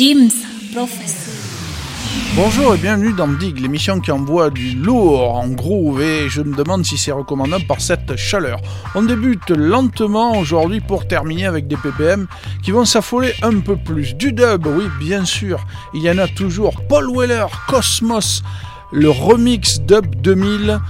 James Professor. Bonjour et bienvenue dans Dig, l'émission qui envoie du lourd en groove et je me demande si c'est recommandable par cette chaleur. On débute lentement aujourd'hui pour terminer avec des PPM qui vont s'affoler un peu plus. Du dub, oui bien sûr, il y en a toujours. Paul Weller, Cosmos, le remix dub 2000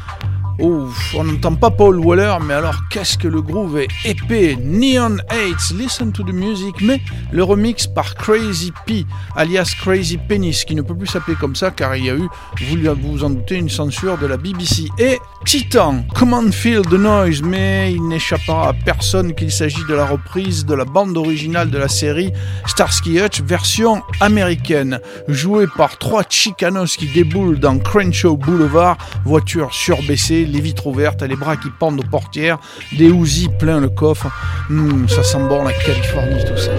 On n'entend pas Paul Waller, mais alors qu'est-ce que le groove est épais Neon Hates, Listen to the Music, mais le remix par Crazy P, alias Crazy Penis, qui ne peut plus s'appeler comme ça car il y a eu, vous vous en doutez, une censure de la BBC. Et Titan, Command Feel the Noise, mais il n'échappera à personne qu'il s'agit de la reprise de la bande originale de la série Starsky Hutch, version américaine, jouée par trois Chicanos qui déboulent dans Crenshaw Boulevard, voiture surbaissée, les vitres ouvertes, les bras qui pendent aux portières, des Uzi plein le coffre. Ça sent bon la Californie tout ça.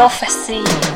Prophecy.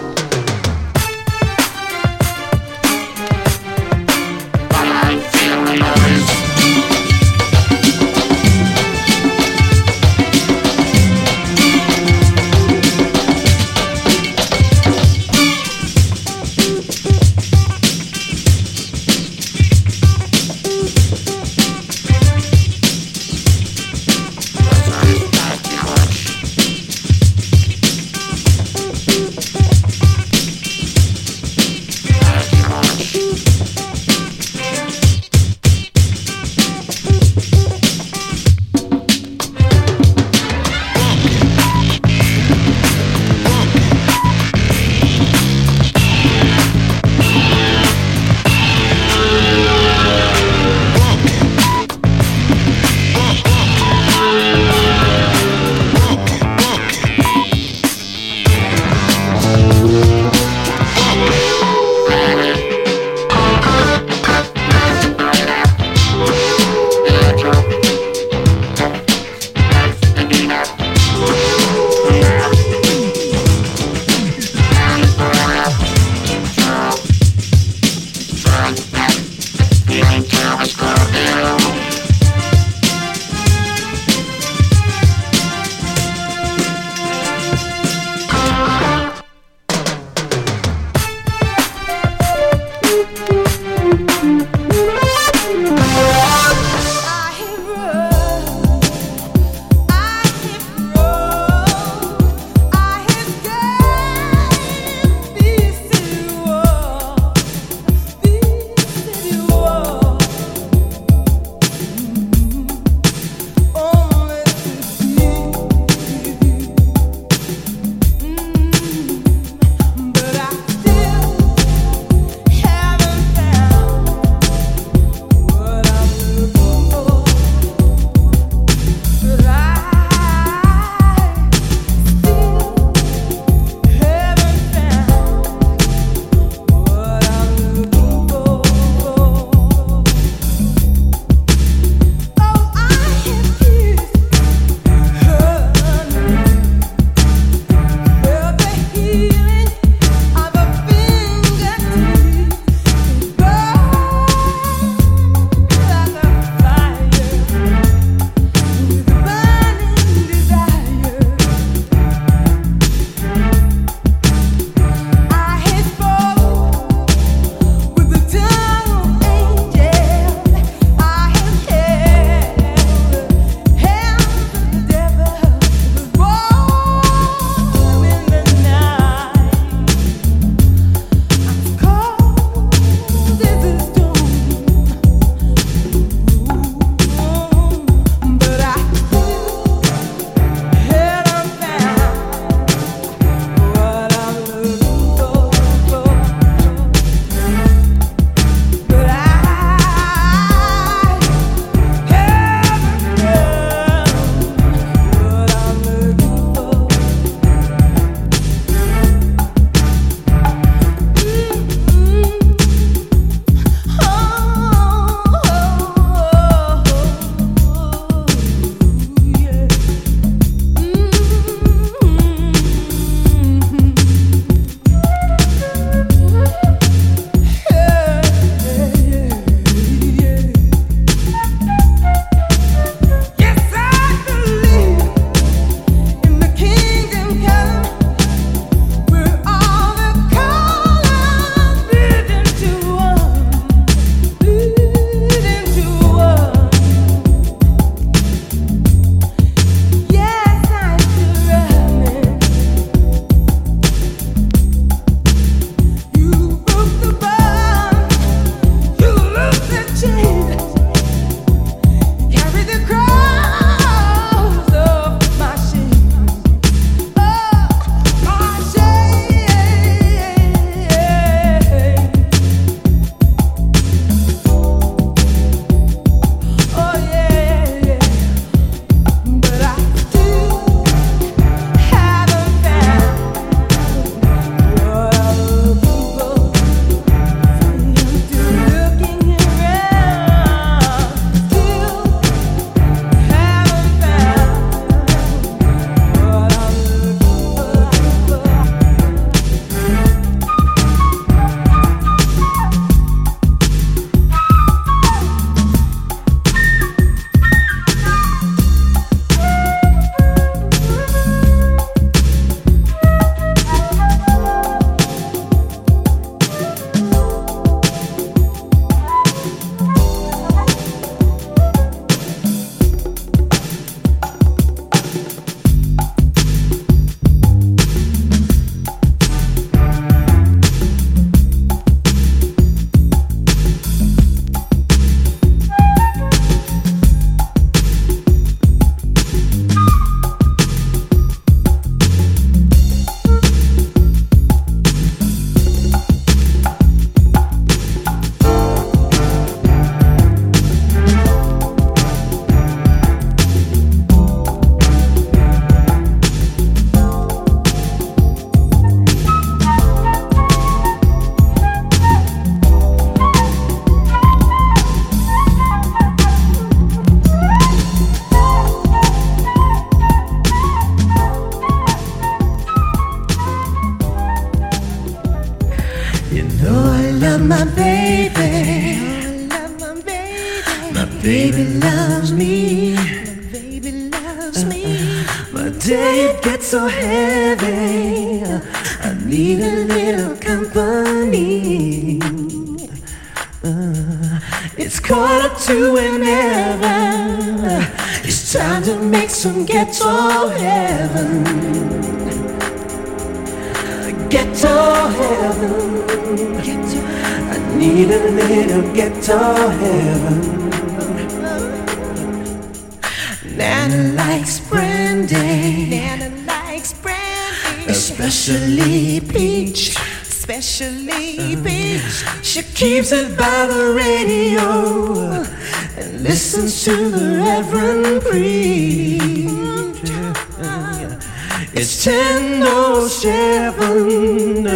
Keeps it by the radio and listens to the Reverend preach. It's ten oh seven,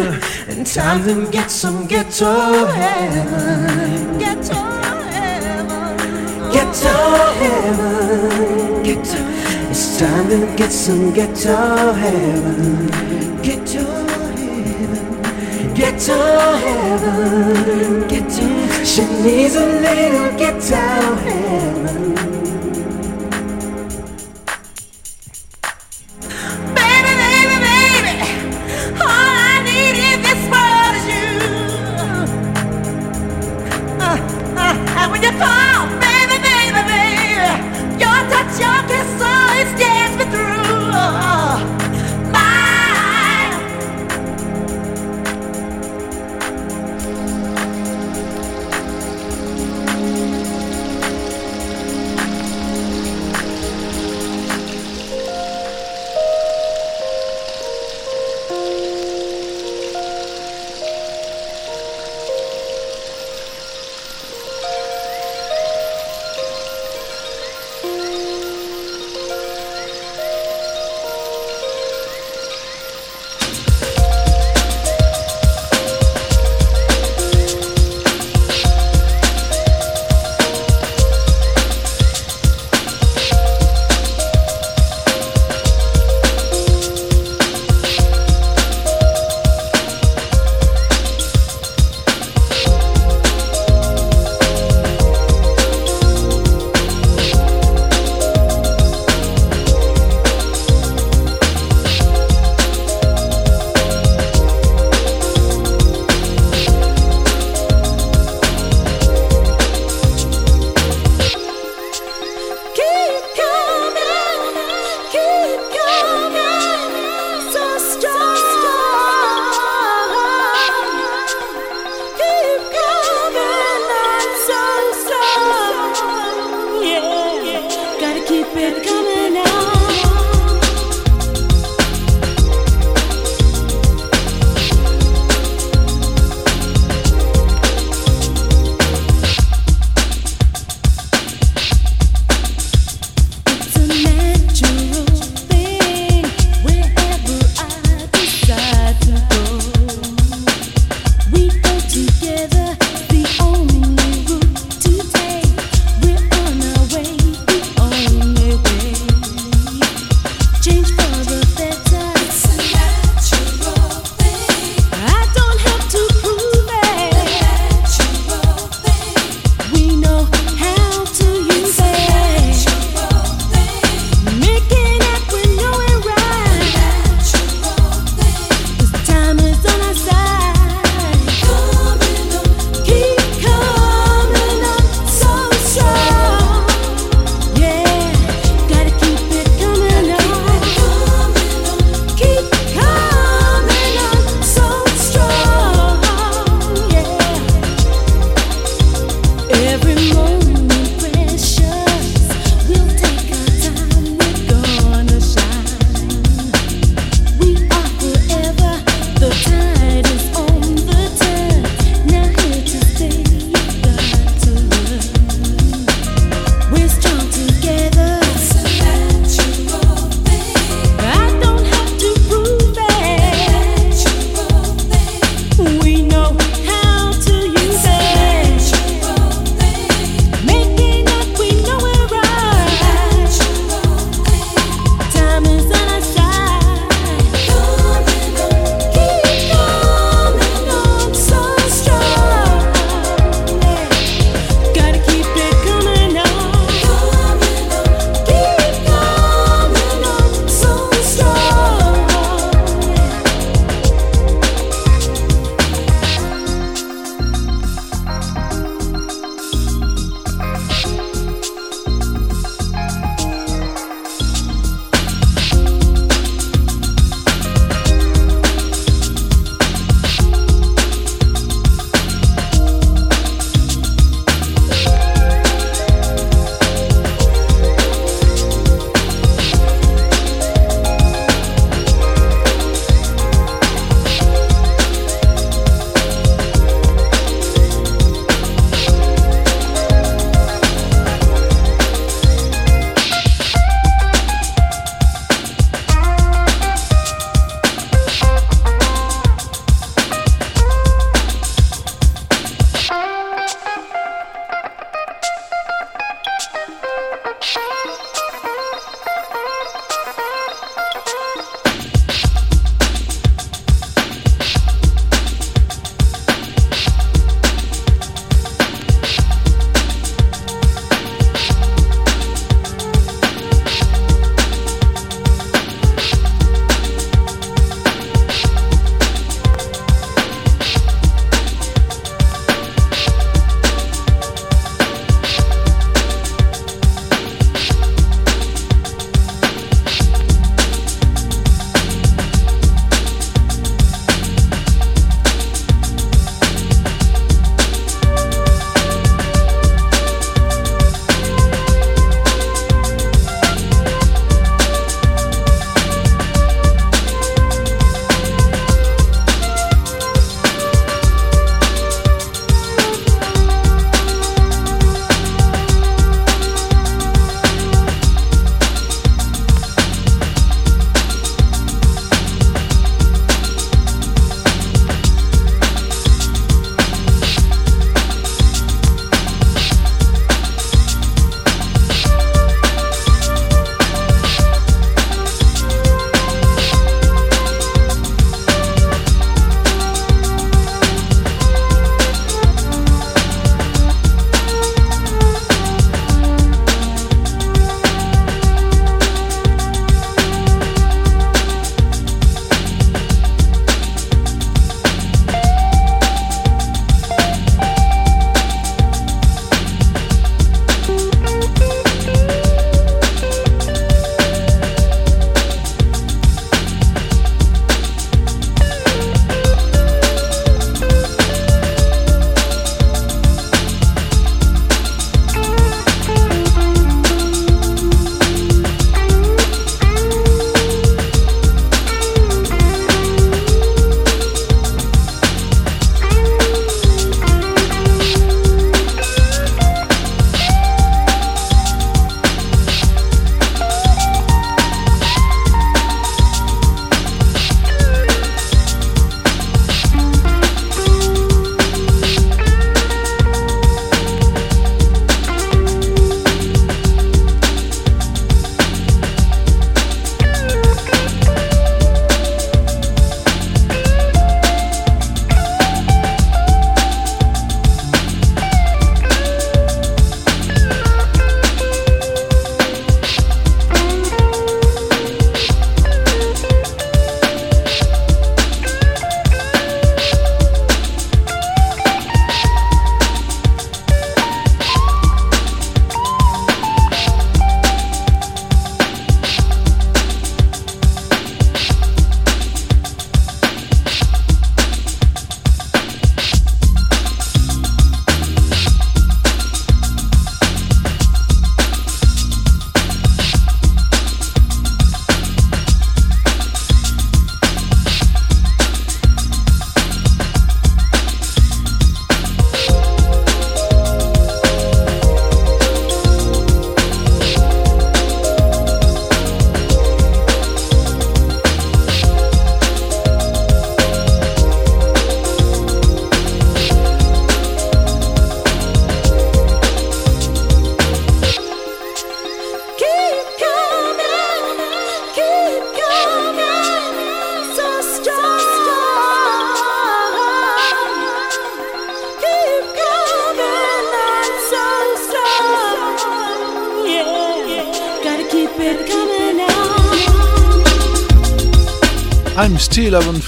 and time to get some ghetto heaven. Ghetto heaven. Ghetto heaven. Ghetto. It's time to get some ghetto heaven. Ghetto. Ghetto heaven. Ghetto. She needs a little ghetto heaven.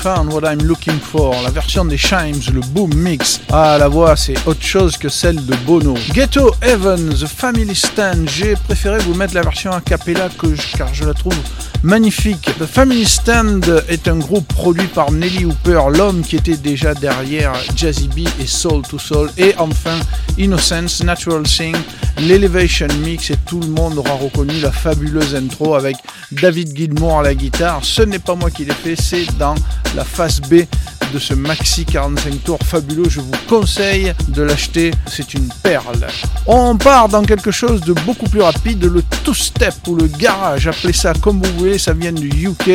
What I'm looking for. La version des Chimes, le boom mix. Ah, la voix, c'est autre chose que celle de Bono. Ghetto Heaven, The Family Stand. J'ai préféré vous mettre la version a cappella que car je la trouve magnifique. The Family Stand est un groupe produit par Nelly Hooper, l'homme qui était déjà derrière Jazzy B et Soul to Soul. Et enfin, Innocence, Natural Sing, l'Elevation Mix et tout le monde aura reconnu la fabuleuse intro avec David Gilmour à la guitare. Ce n'est pas moi qui l'ai fait, c'est dans la face B de ce maxi 45 tours fabuleux. Je vous conseille de l'acheter, c'est une perle. On part dans quelque chose de beaucoup plus rapide, le two-step ou le garage, appelez ça comme vous voulez, ça vient du UK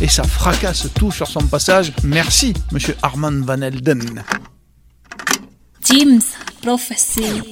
et ça fracasse tout sur son passage. Merci, monsieur Armand Van Elden. Prophecy.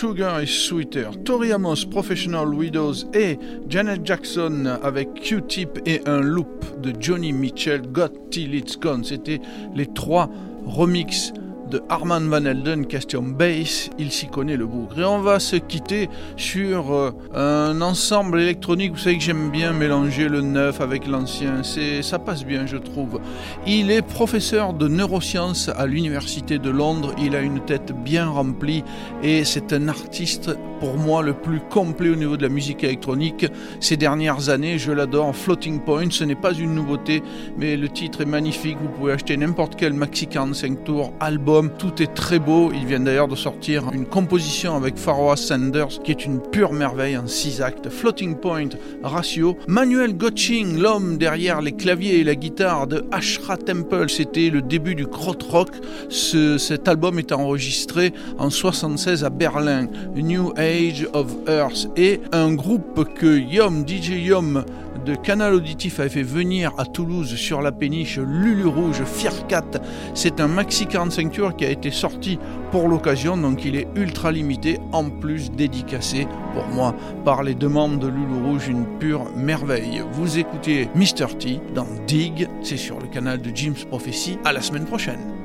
Sugar is Sweeter, Tori Amos, Professional Widows et Janet Jackson avec Q-Tip et un loop de Johnny Mitchell, Got Till It's Gone. C'était les trois remixes de Armand Van Helden, question bass, il s'y connaît le bougre. Et on va se quitter sur euh, un ensemble électronique, vous savez que j'aime bien mélanger le neuf avec l'ancien, c'est ça passe bien je trouve. Il est professeur de neurosciences à l'université de Londres, il a une tête bien remplie et c'est un artiste pour moi le plus complet au niveau de la musique électronique ces dernières années, je l'adore. Floating Point, ce n'est pas une nouveauté, mais le titre est magnifique, vous pouvez acheter n'importe quel maxi 45 tours, album, tout est très beau, il vient d'ailleurs de sortir une composition avec Pharaoh Sanders qui est une pure merveille en 6 actes. Floating Point, Ratio, Manuel Gotching, l'homme derrière les claviers et la guitare de Ashra Temple, c'était le début du krautrock. Ce, cet album est enregistré en 76 à Berlin, New Age of Earth, et un groupe que Yom, DJ Yom de Canal Auditif avait fait venir à Toulouse sur la péniche Lulu Rouge Fiercat. C'est un maxi 45 tours qui a été sorti pour l'occasion, donc il est ultra limité, en plus dédicacé pour moi par les membres de Lulu Rouge, une pure merveille. Vous écoutez Mr. T dans Dig, c'est sur le canal de Jim's Prophecy. À la semaine prochaine.